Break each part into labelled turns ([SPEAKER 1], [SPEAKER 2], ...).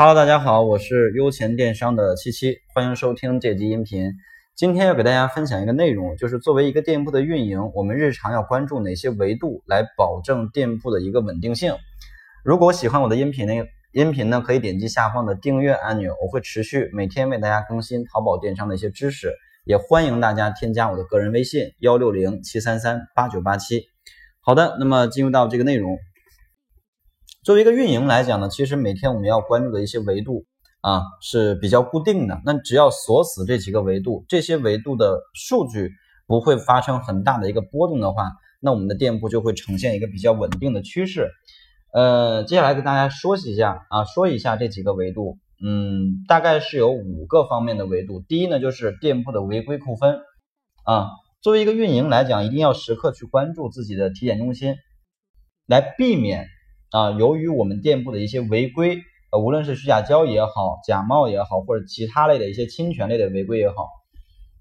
[SPEAKER 1] Hello，大家好，我是优钱电商的七七，欢迎收听这集音频。今天要给大家分享一个内容，就是作为一个店铺的运营，我们日常要关注哪些维度来保证店铺的一个稳定性。如果喜欢我的音频呢，音频呢可以点击下方的订阅按钮，我会持续每天为大家更新淘宝电商的一些知识，也欢迎大家添加我的个人微信幺六零七三三八九八七。好的，那么进入到这个内容。作为一个运营来讲呢，其实每天我们要关注的一些维度啊是比较固定的。那只要锁死这几个维度，这些维度的数据不会发生很大的一个波动的话，那我们的店铺就会呈现一个比较稳定的趋势。呃，接下来跟大家说一下啊，说一下这几个维度，嗯，大概是有五个方面的维度。第一呢，就是店铺的违规扣分啊。作为一个运营来讲，一定要时刻去关注自己的体检中心，来避免。啊，由于我们店铺的一些违规，呃，无论是虚假交易也好，假冒也好，或者其他类的一些侵权类的违规也好，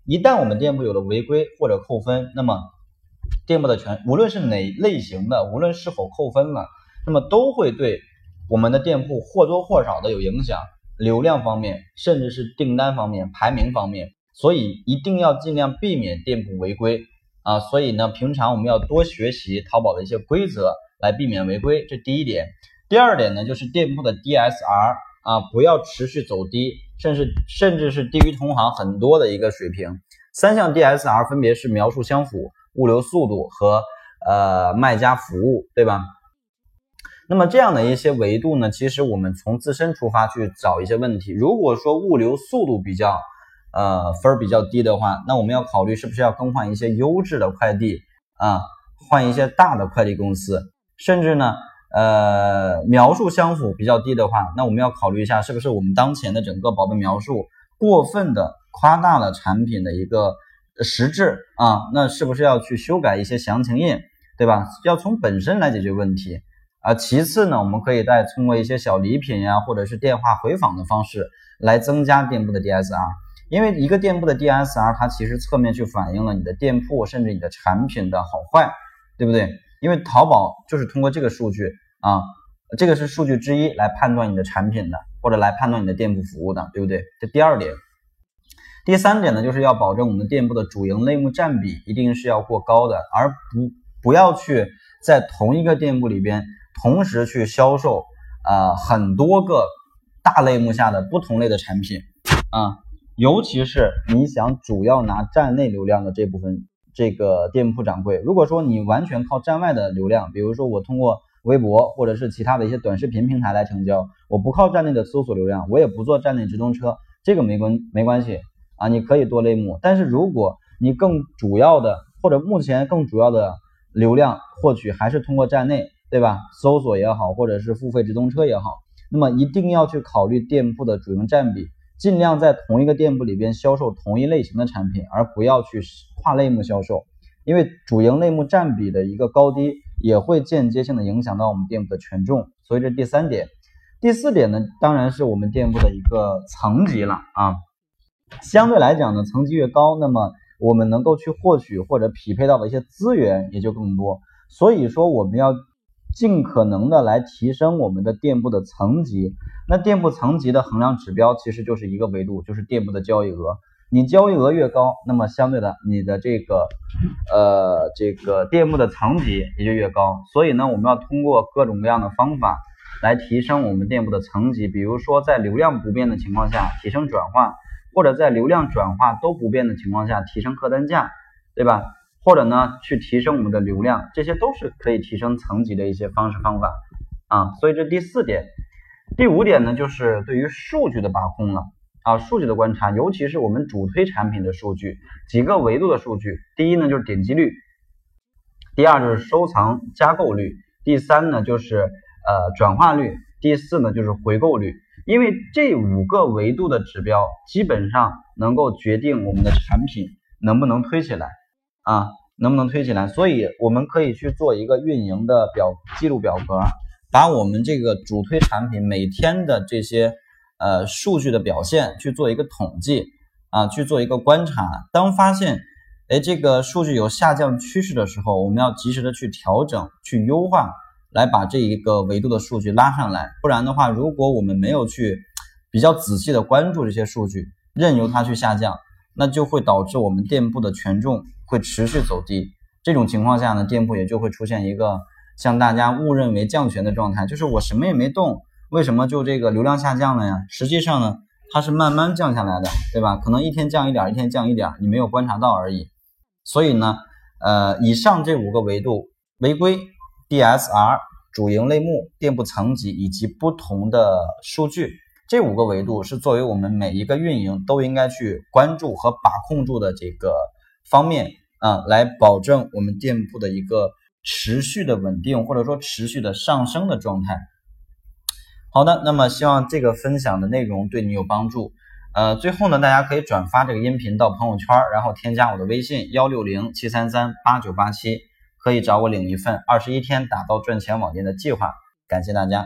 [SPEAKER 1] 一旦我们店铺有了违规或者扣分，那么店铺的全，无论是哪类型的，无论是否扣分了，那么都会对我们的店铺或多或少的有影响，流量方面，甚至是订单方面、排名方面，所以一定要尽量避免店铺违规啊。所以呢，平常我们要多学习淘宝的一些规则。来避免违规，这第一点。第二点呢，就是店铺的 DSR 啊，不要持续走低，甚至甚至是低于同行很多的一个水平。三项 DSR 分别是描述相符、物流速度和呃卖家服务，对吧？那么这样的一些维度呢，其实我们从自身出发去找一些问题。如果说物流速度比较呃分儿比较低的话，那我们要考虑是不是要更换一些优质的快递啊，换一些大的快递公司。甚至呢，呃，描述相符比较低的话，那我们要考虑一下，是不是我们当前的整个宝贝描述过分的夸大了产品的一个实质啊？那是不是要去修改一些详情页，对吧？要从本身来解决问题啊。其次呢，我们可以再通过一些小礼品呀，或者是电话回访的方式来增加店铺的 DSR，因为一个店铺的 DSR 它其实侧面去反映了你的店铺甚至你的产品的好坏，对不对？因为淘宝就是通过这个数据啊，这个是数据之一来判断你的产品的，或者来判断你的店铺服务的，对不对？这第二点，第三点呢，就是要保证我们店铺的主营类目占比一定是要过高的，而不不要去在同一个店铺里边同时去销售啊很多个大类目下的不同类的产品啊，尤其是你想主要拿站内流量的这部分。这个店铺掌柜，如果说你完全靠站外的流量，比如说我通过微博或者是其他的一些短视频平台来成交，我不靠站内的搜索流量，我也不做站内直通车，这个没关没关系啊，你可以多类目。但是如果你更主要的或者目前更主要的流量获取还是通过站内，对吧？搜索也好，或者是付费直通车也好，那么一定要去考虑店铺的主营占比。尽量在同一个店铺里边销售同一类型的产品，而不要去跨类目销售，因为主营类目占比的一个高低也会间接性的影响到我们店铺的权重。所以这第三点，第四点呢，当然是我们店铺的一个层级了啊。相对来讲呢，层级越高，那么我们能够去获取或者匹配到的一些资源也就更多。所以说我们要。尽可能的来提升我们的店铺的层级，那店铺层级的衡量指标其实就是一个维度，就是店铺的交易额。你交易额越高，那么相对的你的这个呃这个店铺的层级也就越高。所以呢，我们要通过各种各样的方法来提升我们店铺的层级，比如说在流量不变的情况下提升转化，或者在流量转化都不变的情况下提升客单价，对吧？或者呢，去提升我们的流量，这些都是可以提升层级的一些方式方法啊。所以这第四点，第五点呢，就是对于数据的把控了啊，数据的观察，尤其是我们主推产品的数据，几个维度的数据。第一呢，就是点击率；第二就是收藏加购率；第三呢，就是呃转化率；第四呢，就是回购率。因为这五个维度的指标，基本上能够决定我们的产品能不能推起来。啊，能不能推起来？所以我们可以去做一个运营的表记录表格，把我们这个主推产品每天的这些呃数据的表现去做一个统计啊，去做一个观察。当发现哎这个数据有下降趋势的时候，我们要及时的去调整、去优化来把这一个维度的数据拉上来。不然的话，如果我们没有去比较仔细的关注这些数据，任由它去下降，那就会导致我们店铺的权重会持续走低。这种情况下呢，店铺也就会出现一个像大家误认为降权的状态，就是我什么也没动，为什么就这个流量下降了呀？实际上呢，它是慢慢降下来的，对吧？可能一天降一点，一天降一点，你没有观察到而已。所以呢，呃，以上这五个维度：违规、DSR、主营类目、店铺层级以及不同的数据，这五个维度是作为我们每一个运营都应该去关注和把控住的这个方面啊，来保证我们店铺的一个持续的稳定或者说持续的上升的状态。好的，那么希望这个分享的内容对你有帮助。呃，最后呢，大家可以转发这个音频到朋友圈，然后添加我的微信幺六零七三三八九八七，可以找我领一份二十一天打造赚钱网店的计划。感谢大家。